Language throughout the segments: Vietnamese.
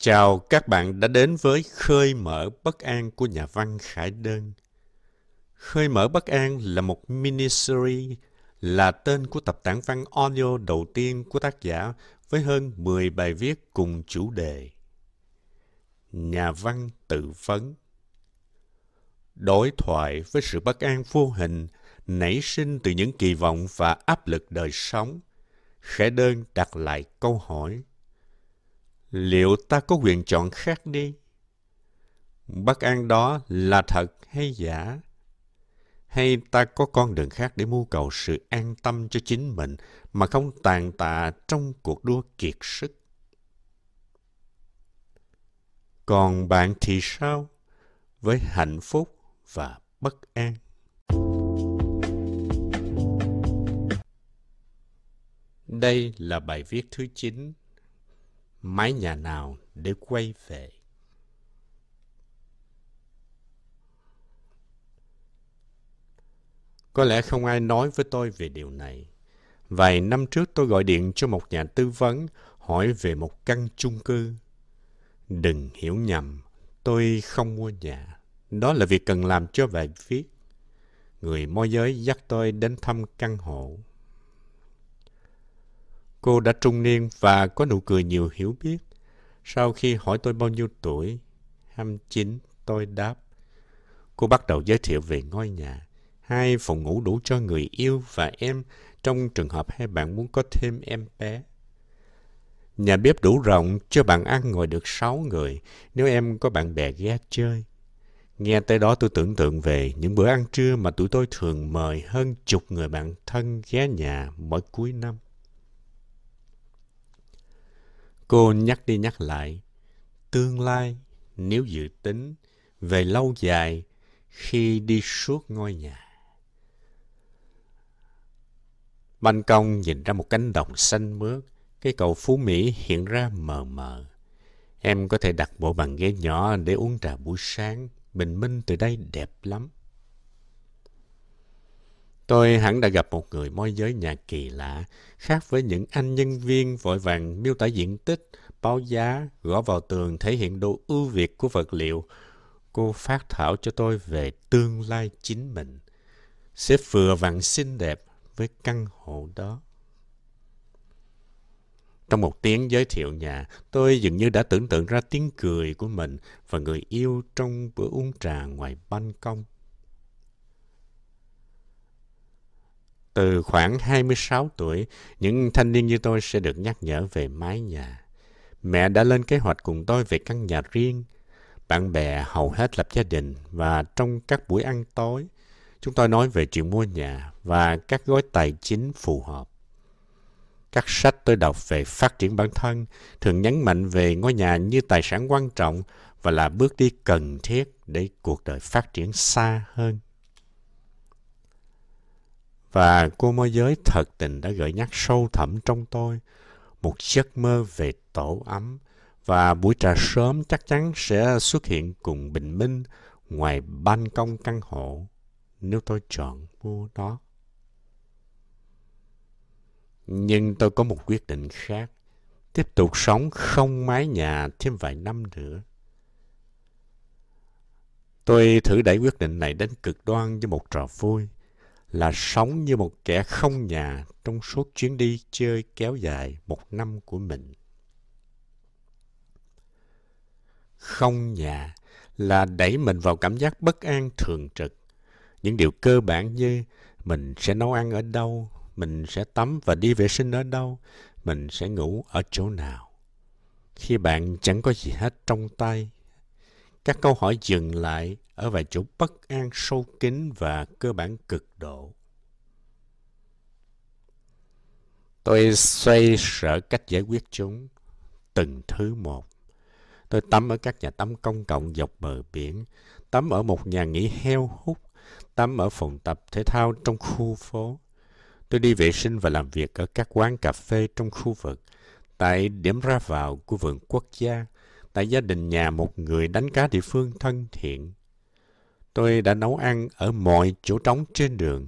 Chào các bạn đã đến với Khơi mở bất an của nhà văn Khải Đơn. Khơi mở bất an là một miniseries, là tên của tập tản văn audio đầu tiên của tác giả với hơn 10 bài viết cùng chủ đề. Nhà văn tự vấn Đối thoại với sự bất an vô hình nảy sinh từ những kỳ vọng và áp lực đời sống. Khải Đơn đặt lại câu hỏi liệu ta có quyền chọn khác đi? Bất an đó là thật hay giả? Hay ta có con đường khác để mưu cầu sự an tâm cho chính mình mà không tàn tạ trong cuộc đua kiệt sức? Còn bạn thì sao với hạnh phúc và bất an? Đây là bài viết thứ 9 mái nhà nào để quay về. Có lẽ không ai nói với tôi về điều này. Vài năm trước tôi gọi điện cho một nhà tư vấn hỏi về một căn chung cư. Đừng hiểu nhầm, tôi không mua nhà. Đó là việc cần làm cho bài viết. Người môi giới dắt tôi đến thăm căn hộ. Cô đã trung niên và có nụ cười nhiều hiểu biết. Sau khi hỏi tôi bao nhiêu tuổi, 29, tôi đáp. Cô bắt đầu giới thiệu về ngôi nhà. Hai phòng ngủ đủ cho người yêu và em trong trường hợp hai bạn muốn có thêm em bé. Nhà bếp đủ rộng cho bạn ăn ngồi được sáu người nếu em có bạn bè ghé chơi. Nghe tới đó tôi tưởng tượng về những bữa ăn trưa mà tụi tôi thường mời hơn chục người bạn thân ghé nhà mỗi cuối năm. Cô nhắc đi nhắc lại, tương lai nếu dự tính về lâu dài khi đi suốt ngôi nhà. Ban công nhìn ra một cánh đồng xanh mướt, cái cầu Phú Mỹ hiện ra mờ mờ. Em có thể đặt bộ bàn ghế nhỏ để uống trà buổi sáng, bình minh từ đây đẹp lắm. Tôi hẳn đã gặp một người môi giới nhà kỳ lạ, khác với những anh nhân viên vội vàng miêu tả diện tích, báo giá, gõ vào tường thể hiện độ ưu việt của vật liệu. Cô phát thảo cho tôi về tương lai chính mình. Sẽ vừa vặn xinh đẹp với căn hộ đó. Trong một tiếng giới thiệu nhà, tôi dường như đã tưởng tượng ra tiếng cười của mình và người yêu trong bữa uống trà ngoài ban công. Từ khoảng 26 tuổi, những thanh niên như tôi sẽ được nhắc nhở về mái nhà. Mẹ đã lên kế hoạch cùng tôi về căn nhà riêng. Bạn bè hầu hết lập gia đình và trong các buổi ăn tối, chúng tôi nói về chuyện mua nhà và các gói tài chính phù hợp. Các sách tôi đọc về phát triển bản thân thường nhấn mạnh về ngôi nhà như tài sản quan trọng và là bước đi cần thiết để cuộc đời phát triển xa hơn. Và cô môi giới thật tình đã gợi nhắc sâu thẳm trong tôi một giấc mơ về tổ ấm và buổi trà sớm chắc chắn sẽ xuất hiện cùng bình minh ngoài ban công căn hộ, nếu tôi chọn mua nó. Nhưng tôi có một quyết định khác. Tiếp tục sống không mái nhà thêm vài năm nữa. Tôi thử đẩy quyết định này đến cực đoan với một trò vui là sống như một kẻ không nhà trong suốt chuyến đi chơi kéo dài một năm của mình. Không nhà là đẩy mình vào cảm giác bất an thường trực. Những điều cơ bản như mình sẽ nấu ăn ở đâu, mình sẽ tắm và đi vệ sinh ở đâu, mình sẽ ngủ ở chỗ nào. Khi bạn chẳng có gì hết trong tay, các câu hỏi dừng lại ở vài chỗ bất an sâu kín và cơ bản cực độ. Tôi xoay sở cách giải quyết chúng, từng thứ một. Tôi tắm ở các nhà tắm công cộng dọc bờ biển, tắm ở một nhà nghỉ heo hút, tắm ở phòng tập thể thao trong khu phố. Tôi đi vệ sinh và làm việc ở các quán cà phê trong khu vực, tại điểm ra vào của vườn quốc gia, tại gia đình nhà một người đánh cá địa phương thân thiện. Tôi đã nấu ăn ở mọi chỗ trống trên đường.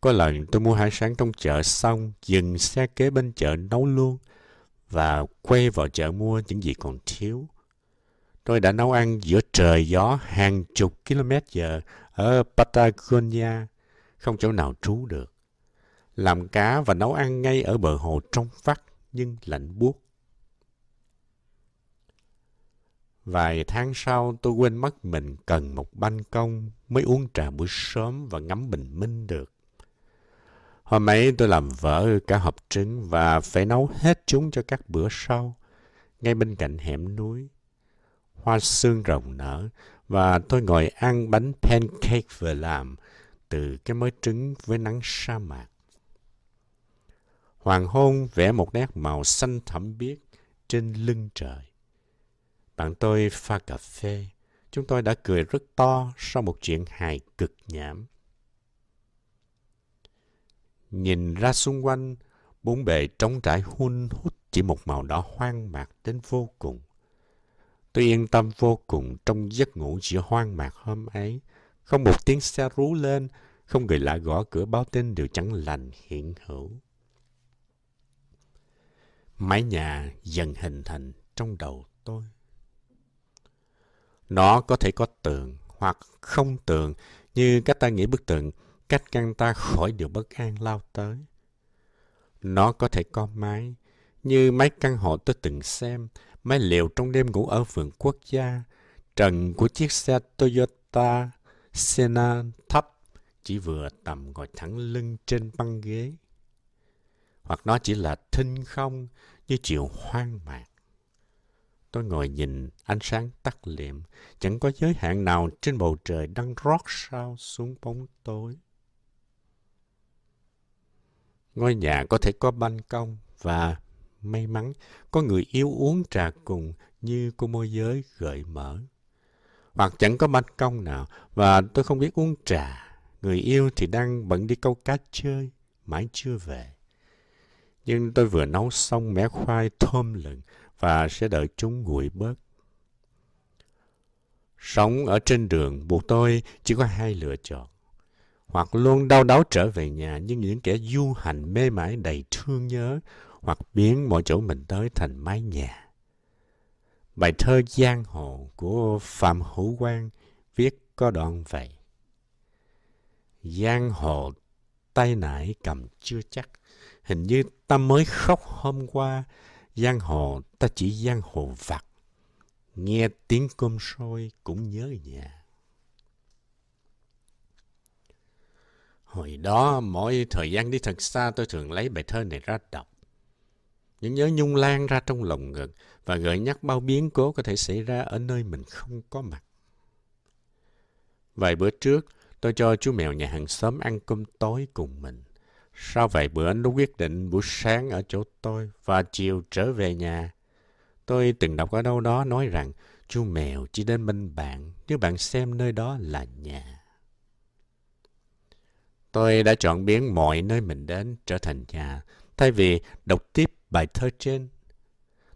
Có lần tôi mua hải sản trong chợ xong, dừng xe kế bên chợ nấu luôn. và quay vào chợ mua những gì còn thiếu. Tôi đã nấu ăn giữa trời gió hàng chục km giờ ở Patagonia, không chỗ nào trú được. Làm cá và nấu ăn ngay ở bờ hồ trong vắt nhưng lạnh buốt. Vài tháng sau, tôi quên mất mình cần một ban công mới uống trà buổi sớm và ngắm bình minh được. Hôm ấy tôi làm vỡ cả hộp trứng và phải nấu hết chúng cho các bữa sau, ngay bên cạnh hẻm núi. Hoa sương rồng nở và tôi ngồi ăn bánh pancake vừa làm từ cái mớ trứng với nắng sa mạc. Hoàng hôn vẽ một nét màu xanh thẳm biếc trên lưng trời. Bạn tôi pha cà phê. Chúng tôi đã cười rất to sau một chuyện hài cực nhảm. Nhìn ra xung quanh, bốn bề trống trải hun hút chỉ một màu đỏ hoang mạc đến vô cùng. Tôi yên tâm vô cùng trong giấc ngủ giữa hoang mạc hôm ấy. Không một tiếng xe rú lên, không người lạ gõ cửa báo tin đều chẳng lành hiện hữu. Mái nhà dần hình thành trong đầu tôi. Nó có thể có tường hoặc không tường như cách ta nghĩ bức tường cách ngăn ta khỏi điều bất an lao tới. Nó có thể có mái, như mấy căn hộ tôi từng xem, mái liều trong đêm ngủ ở vườn quốc gia, trần của chiếc xe Toyota Senna thấp, chỉ vừa tầm ngồi thẳng lưng trên băng ghế. Hoặc nó chỉ là thinh không như chiều hoang mạc. Tôi ngồi nhìn ánh sáng tắt liệm, chẳng có giới hạn nào trên bầu trời đang rót sao xuống bóng tối. Ngôi nhà có thể có ban công và may mắn có người yêu uống trà cùng như cô môi giới gợi mở. Hoặc chẳng có ban công nào và tôi không biết uống trà. Người yêu thì đang bận đi câu cá chơi, mãi chưa về. Nhưng tôi vừa nấu xong mẻ khoai thơm lừng và sẽ đợi chúng nguội bớt. Sống ở trên đường buộc tôi chỉ có hai lựa chọn. Hoặc luôn đau đáu trở về nhà như những kẻ du hành mê mải đầy thương nhớ, hoặc biến mọi chỗ mình tới thành mái nhà. Bài thơ Giang Hồ của Phạm Hữu Quang viết có đoạn vậy. Giang hồ tay nải cầm chưa chắc, hình như ta mới khóc hôm qua, giang hồ ta chỉ giang hồ vặt. Nghe tiếng cơm sôi cũng nhớ nhà. Hồi đó, mỗi thời gian đi thật xa tôi thường lấy bài thơ này ra đọc. Những nhớ nhung lan ra trong lòng ngực và gợi nhắc bao biến cố có thể xảy ra ở nơi mình không có mặt. Vài bữa trước, tôi cho chú mèo nhà hàng xóm ăn cơm tối cùng mình. Sau vài bữa nó quyết định buổi sáng ở chỗ tôi và chiều trở về nhà. Tôi từng đọc ở đâu đó nói rằng chú mèo chỉ đến bên bạn nếu bạn xem nơi đó là nhà. Tôi đã chọn biến mọi nơi mình đến trở thành nhà, thay vì đọc tiếp bài thơ trên.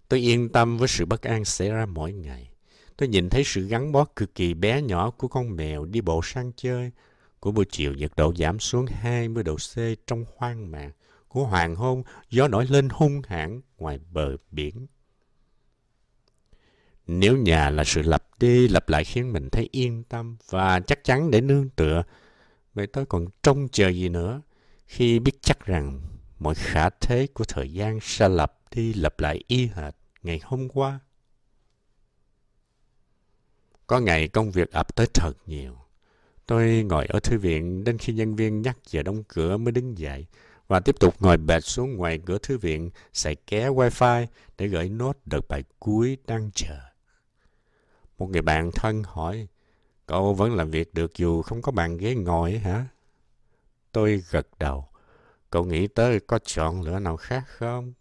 Tôi yên tâm với sự bất an xảy ra mỗi ngày. Tôi nhìn thấy sự gắn bó cực kỳ bé nhỏ của con mèo đi bộ sang chơi, của buổi chiều nhiệt độ giảm xuống 20 độ C trong hoang mạc, của hoàng hôn gió nổi lên hung hãn ngoài bờ biển. Nếu nhà là sự lặp đi lặp lại khiến mình thấy yên tâm và chắc chắn để nương tựa, vậy tôi còn trông chờ gì nữa khi biết chắc rằng mọi khả thế của thời gian sẽ lặp đi lặp lại y hệt ngày hôm qua. Có ngày công việc ập tới thật nhiều. Tôi ngồi ở thư viện đến khi nhân viên nhắc giờ đóng cửa mới đứng dậy và tiếp tục ngồi bệt xuống ngoài cửa thư viện xài ké wifi để gửi nốt đợt bài cuối đang chờ. Một người bạn thân hỏi, cậu vẫn làm việc được dù không có bàn ghế ngồi hả? Tôi gật đầu. Cậu nghĩ tới có chọn lựa nào khác không?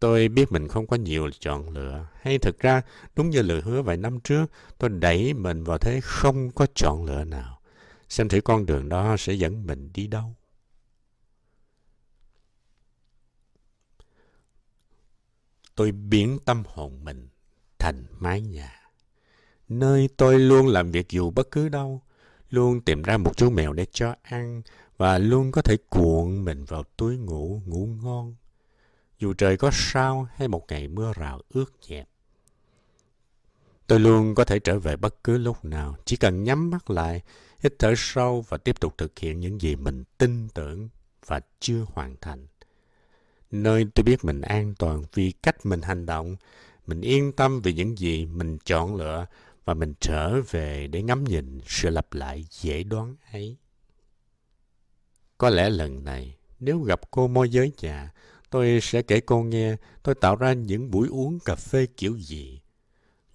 Tôi biết mình không có nhiều chọn lựa. Hay thực ra, đúng như lời hứa vài năm trước, tôi đẩy mình vào thế không có chọn lựa nào. Xem thử con đường đó sẽ dẫn mình đi đâu. Tôi biến tâm hồn mình thành mái nhà. Nơi tôi luôn làm việc dù bất cứ đâu. Luôn tìm ra một chú mèo để cho ăn và luôn có thể cuộn mình vào túi ngủ ngủ ngon dù trời có sao hay một ngày mưa rào ướt nhẹp, tôi luôn có thể trở về bất cứ lúc nào. Chỉ cần nhắm mắt lại, hít thở sâu và tiếp tục thực hiện những gì mình tin tưởng và chưa hoàn thành. Nơi tôi biết mình an toàn vì cách mình hành động, mình yên tâm vì những gì mình chọn lựa và mình trở về để ngắm nhìn sự lặp lại dễ đoán ấy. Có lẽ lần này, nếu gặp cô môi giới già tôi sẽ kể cô nghe. Tôi tạo ra những buổi uống cà phê kiểu gì.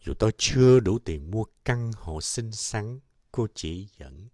Dù tôi chưa đủ tiền mua căn hộ xinh xắn, cô chỉ dẫn.